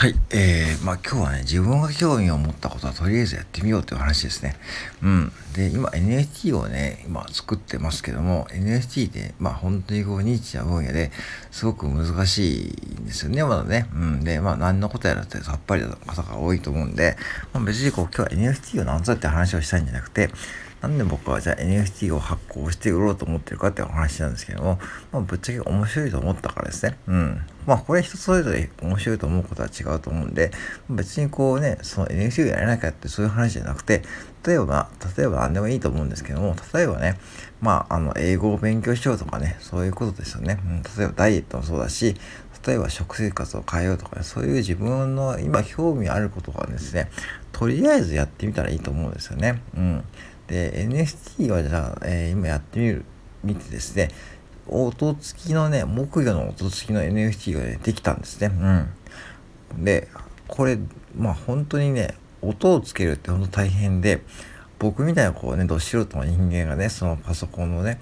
はい、えー、まあ今日はね、自分が興味を持ったことはとりあえずやってみようという話ですね。うん。で、今 NFT をね、今作ってますけども、NFT ってまあ本当にこうニッチな分野ですごく難しいんですよね、まだね。うん。で、まあ何のことやらってさっぱりな方が多いと思うんで、まあ別にこう今日は NFT を何ぞって話をしたいんじゃなくて、なんで僕はじゃあ NFT を発行して売ろうと思ってるかっていう話なんですけども、まあ、ぶっちゃけ面白いと思ったからですね。うん。まあこれ人それぞれ面白いと思うことは違うと思うんで、別にこうね、その NFT をやれないかってそういう話じゃなくて、例えば、例えば何でもいいと思うんですけども、例えばね、まあ、あの、英語を勉強しようとかね、そういうことですよね。うん、例えばダイエットもそうだし、例えば食生活を変えようとかね、そういう自分の今興味あることがですね、とりあえずやってみたらいいと思うんですよね。うん。で、NFT はじゃあ、えー、今やってみる、見てですね、音付きのね、木魚の音付きの NFT がね、できたんですね。うん。で、これ、まあ本当にね、音をつけるって本当大変で、僕みたいなこうね、ど素人の人間がね、そのパソコンのね、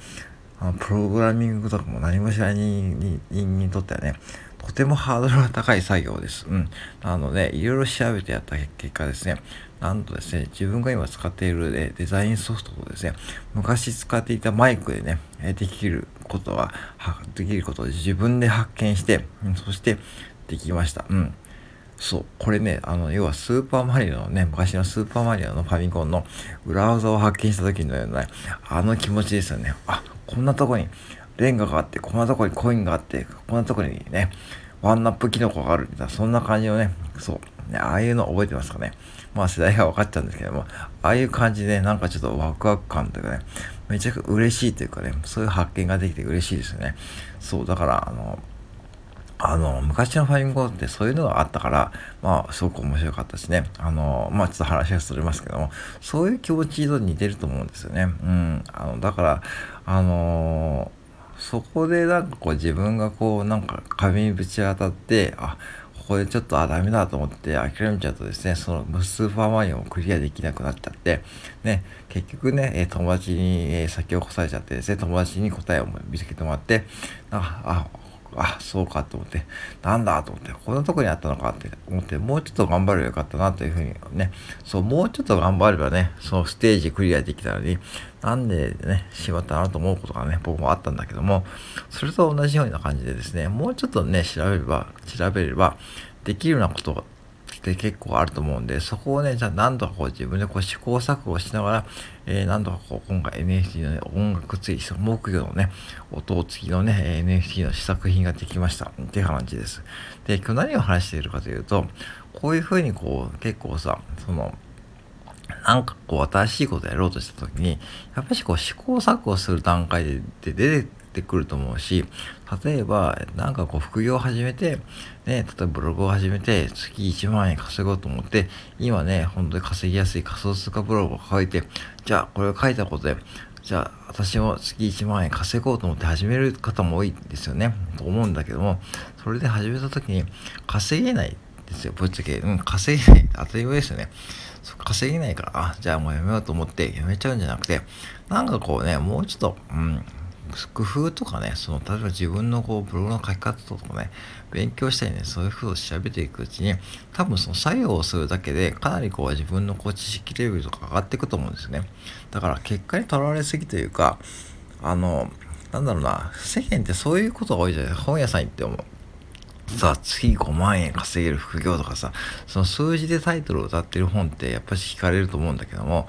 プログラミングとかも何も知らない人にとってはね、とてもハードルが高い作業です。うん。なので、いろいろ調べてやった結果ですね、なんとですね、自分が今使っているデザインソフトとですね、昔使っていたマイクでね、できることは、できることを自分で発見して、そしてできました。うん。そう、これね、あの、要はスーパーマリオのね、昔のスーパーマリオのファミコンの裏技を発見した時のような、あの気持ちですよね。あ、こんなとこにレンガがあって、こんなとこにコインがあって、こんなとこにね、ワンナップキノコがあるみたいな、そんな感じのね、そう、ね、ああいうの覚えてますかね。まあ世代が分かっちゃうんですけども、ああいう感じでなんかちょっとワクワク感というかね、めちゃくちゃ嬉しいというかね、そういう発見ができて嬉しいですよね。そう、だから、あの、あの、昔のファインゴーってそういうのがあったから、まあ、すごく面白かったしね。あの、まあ、ちょっと話がそれますけども、そういう気持ちと似てると思うんですよね。うん。あの、だから、あのそこでなんかこう自分がこうなんか壁にぶち当たって、あ、ここでちょっとあダメだと思って諦めちゃうとですねそのスーパーマリオをクリアできなくなっちゃってね結局ね友達に先を越されちゃってですね友達に答えを見つけてもらってあああ、そうかと思って、なんだと思って、こんなとこにあったのかって思って、もうちょっと頑張ればよかったなというふうにね、そう、もうちょっと頑張ればね、そのステージクリアできたのに、なんでね、しまったなと思うことがね、僕もあったんだけども、それと同じような感じでですね、もうちょっとね、調べれば、調べれば、できるようなことって結構あると思うんで、そこをね、じゃあ何度かこう自分でこう試行錯誤しながら、えー、何度かこう今回 NFT のね、音楽付き、木魚のね、音付きのね、NFT の試作品ができましたっていう話です。で、今日何を話しているかというと、こういうふうにこう結構さ、その、なんかこう新しいことやろうとした時に、やっぱりこう試行錯誤する段階で出てってくると思うし、例えば、なんかこう副業を始めて、ね、例えばブログを始めて、月1万円稼ごうと思って、今ね、本当に稼ぎやすい仮想通貨ブログを書いて、じゃあこれを書いたことで、じゃあ私も月1万円稼ごうと思って始める方も多いんですよね。と思うんだけども、それで始めた時に稼げないですよ、ぶっちゃけ。うん、稼げない。当たり前ですよね。稼げないから、あ、じゃあもうやめようと思ってやめちゃうんじゃなくて、なんかこうね、もうちょっと、うん、工夫とかね、その、例えば自分のこう、ブログの書き方とかね、勉強したりね、そういうことを調べていくうちに、多分その作業をするだけで、かなりこう、自分のこう、知識レベルとか上がっていくと思うんですね。だから、結果にとらわれすぎというか、あの、なんだろうな、世間ってそういうことが多いじゃないですか本屋さん行っても。さあ、月5万円稼げる副業とかさ、その数字でタイトルを歌ってる本ってやっぱり惹かれると思うんだけども、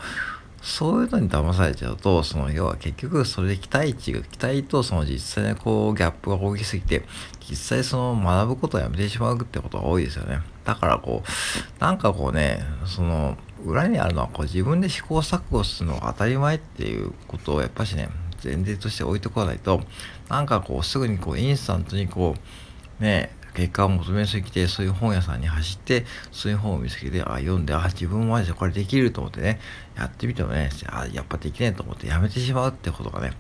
そういうのに騙されちゃうと、その要は結局それで期待値が、期待とその実際のこうギャップが大きすぎて、実際その学ぶことをやめてしまうってことが多いですよね。だからこう、なんかこうね、その裏にあるのはこう自分で試行錯誤するのが当たり前っていうことをやっぱしね、前提として置いてこないと、なんかこうすぐにこうインスタントにこう、ね、結果を求めすぎて、そういう本屋さんに走って、そういう本を見つけて、あ、読んで、あ、自分もこれできると思ってね、やってみてもね、あ、やっぱできないと思ってやめてしまうってことがね、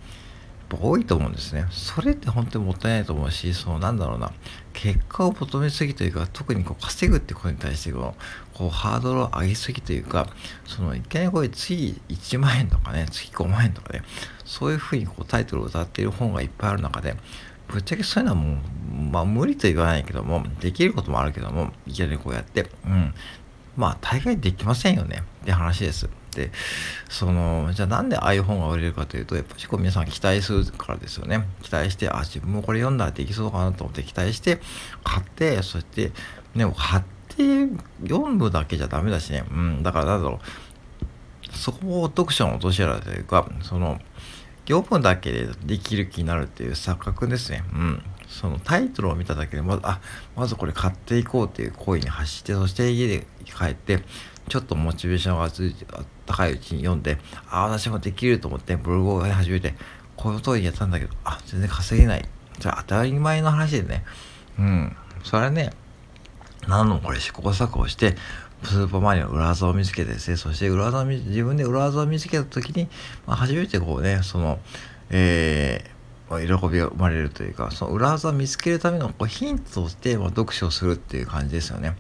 多いと思うんですね。それって本当にもったいないと思うし、そのなんだろうな、結果を求めすぎというか、特にこう稼ぐってことに対してこう、こうハードルを上げすぎというか、その一回これ月1万円とかね、月5万円とかね、そういうふうにこうタイトルを歌っている本がいっぱいある中で、ぶっちゃけそういうのはもう、まあ無理と言わないけども、できることもあるけども、いきなりこうやって、うん。まあ大概できませんよねって話です。で、その、じゃあなんで iPhone が売れるかというと、やっぱりこう皆さん期待するからですよね。期待して、あ、自分もこれ読んだらできそうかなと思って期待して、買って、そして、ね、買って読むだけじゃダメだしね。うん、だからなんだろう。そこを読書の落とし穴というか、その、読むだけでできる気になるっていう錯覚ですね。うん。そのタイトルを見ただけでまず、あ、まずこれ買っていこうっていう行為に走って、そして家で帰って、ちょっとモチベーションがつい、高いうちに読んで、あ、私もできると思ってブログを始めて、この通りやったんだけど、あ、全然稼げない。じゃあ当たり前の話でね。うん。それはね、何度もこれ試行錯誤して、スーパーマリオの裏技を見つけてですね、そして裏技を自分で裏技を見つけた時に、まあ、初めてこうね、その、えー、喜びが生まれるというかその裏技を見つけるためのこうヒントとして、まあ、読書をするっていう感じですよね。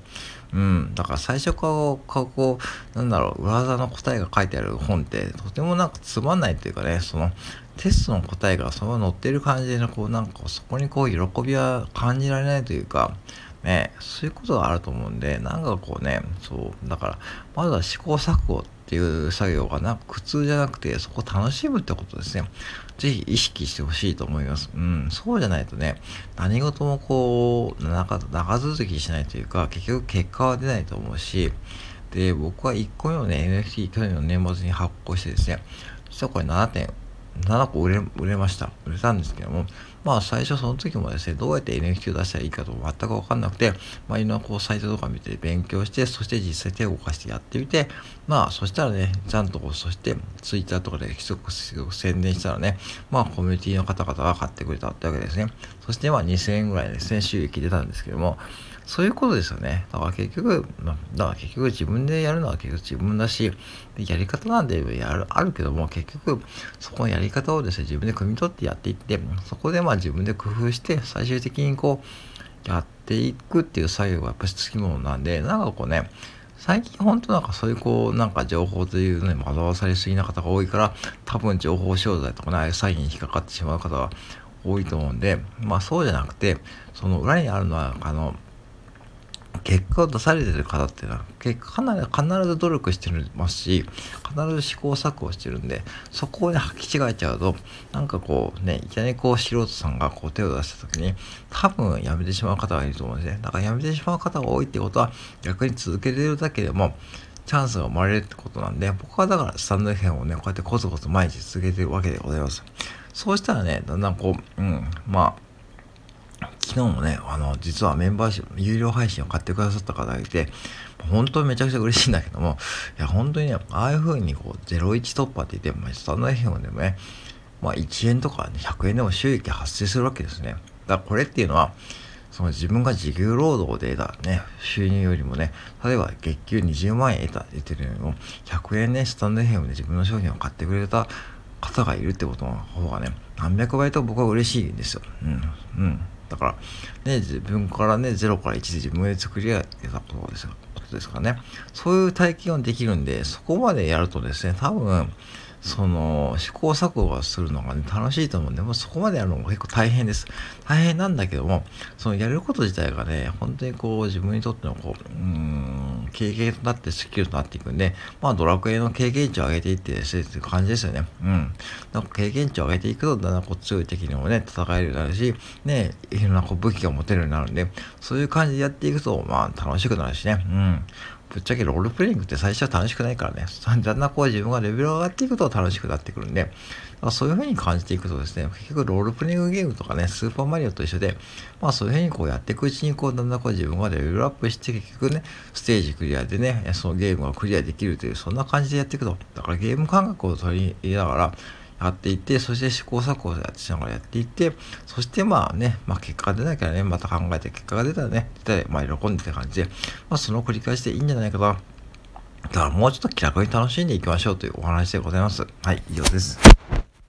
うん、だから最初からこうなんだろう裏技の答えが書いてある本ってとてもなんかつまんないというかねそのテストの答えがそのまま載ってる感じでこうなんかそこにこう喜びは感じられないというかねそういうことがあると思うんでなんかこうねそうだからまずは試行錯誤っていう作業がなんか苦痛じゃなくてそこを楽しむってことですね。ぜひ意識してほしいと思います。うん、そうじゃないとね、何事もこう、長長続きしないというか、結局結果は出ないと思うし、で、僕は1個目のね、NFT 去年の年末に発行してですね、実はこれ7点、7個売れ売れました。売れたんですけども、まあ最初その時もですね、どうやって NFT を出したらいいかと全くわかんなくて、まあいろんなこうサイトとか見て勉強して、そして実際手を動かしてやってみて、まあそしたらね、ちゃんとこう、そして Twitter とかですごく宣伝したらね、まあコミュニティの方々が買ってくれたってわけですね。そしてまあ2000円ぐらいですね、収益出たんですけども、そういうことですよね。だから結局、だから結局自分でやるのは結局自分だし、やり方なんでやる、あるけども、結局、そこのやり方をですね、自分で汲み取ってやっていって、そこでまあ自分で工夫して、最終的にこう、やっていくっていう作業がやっぱりつきものなんで、なんかこうね、最近本当なんかそういうこうなんか情報というのに惑わされすぎな方が多いから多分情報商材とかねああいう詐欺に引っかかってしまう方が多いと思うんでまあそうじゃなくてその裏にあるのはあの結果を出されてる方っていうのは結果かなり必ず努力してますし必ず試行錯誤してるんでそこをね履き違えちゃうとなんかこうねいきなりこう素人さんがこう手を出した時に多分やめてしまう方がいると思うんですね。だからやめてしまう方が多いってことは逆に続けてるだけでもチャンスが生まれるってことなんで僕はだからスタンド編をねこうやってコツコツ毎日続けてるわけでございます。そうしたらねだんだんこううんまあ昨日もね、あの、実はメンバーシップ、有料配信を買ってくださった方がいて、本当にめちゃくちゃ嬉しいんだけども、いや、本当にね、ああいう風にこう、01突破って言って、まあ、スタンド FM でもね、まあ、1円とか、ね、100円でも収益発生するわけですね。だからこれっていうのは、その自分が時給労働で得たね、収入よりもね、例えば月給20万円得た、得てるよりも、100円ね、スタンド FM で自分の商品を買ってくれた方がいるってことの方がね、何百倍と僕は嬉しいんですよ。うん。うん。だから、ね、自分からね、0から1で自分で作り上げたことですことですかね。そういう体験をできるんで、そこまでやるとですね、多分、その試行錯誤するのが、ね、楽しいと思うんで、もそこまでやるのも結構大変です。大変なんだけども、そのやること自体がね、本当にこう自分にとってのこう、うん、経験となってスキルとなっていくんで、まあドラクエの経験値を上げていってですね、っていう感じですよね。うん。なんか経験値を上げていくと、だんだんこう強い敵にもね、戦えるようになるし、ね、いろんなこう武器が持てるようになるんで、そういう感じでやっていくと、まあ楽しくなるしね。うん。ぶっちゃけロールプレイングって最初は楽しくないからね、だんだんこう自分がレベル上がっていくと楽しくなってくるんで、そういう風に感じていくとですね、結局ロールプレイングゲームとかね、スーパーマリオと一緒で、まあそういう風にこうやっていくうちに、こうだんだんこう自分がレベルアップして、結局ね、ステージクリアでね、そのゲームがクリアできるという、そんな感じでやっていくと。だからゲーム感覚を取り入れながら、やっていって、そして試行錯誤しながらやっていって、そしてまあね、まあ結果が出なきゃね、また考えて結果が出たらね、出た、まあ喜んでた感じで、まあその繰り返しでいいんじゃないかな。だからもうちょっと気楽に楽しんでいきましょうというお話でございます。はい、以上です。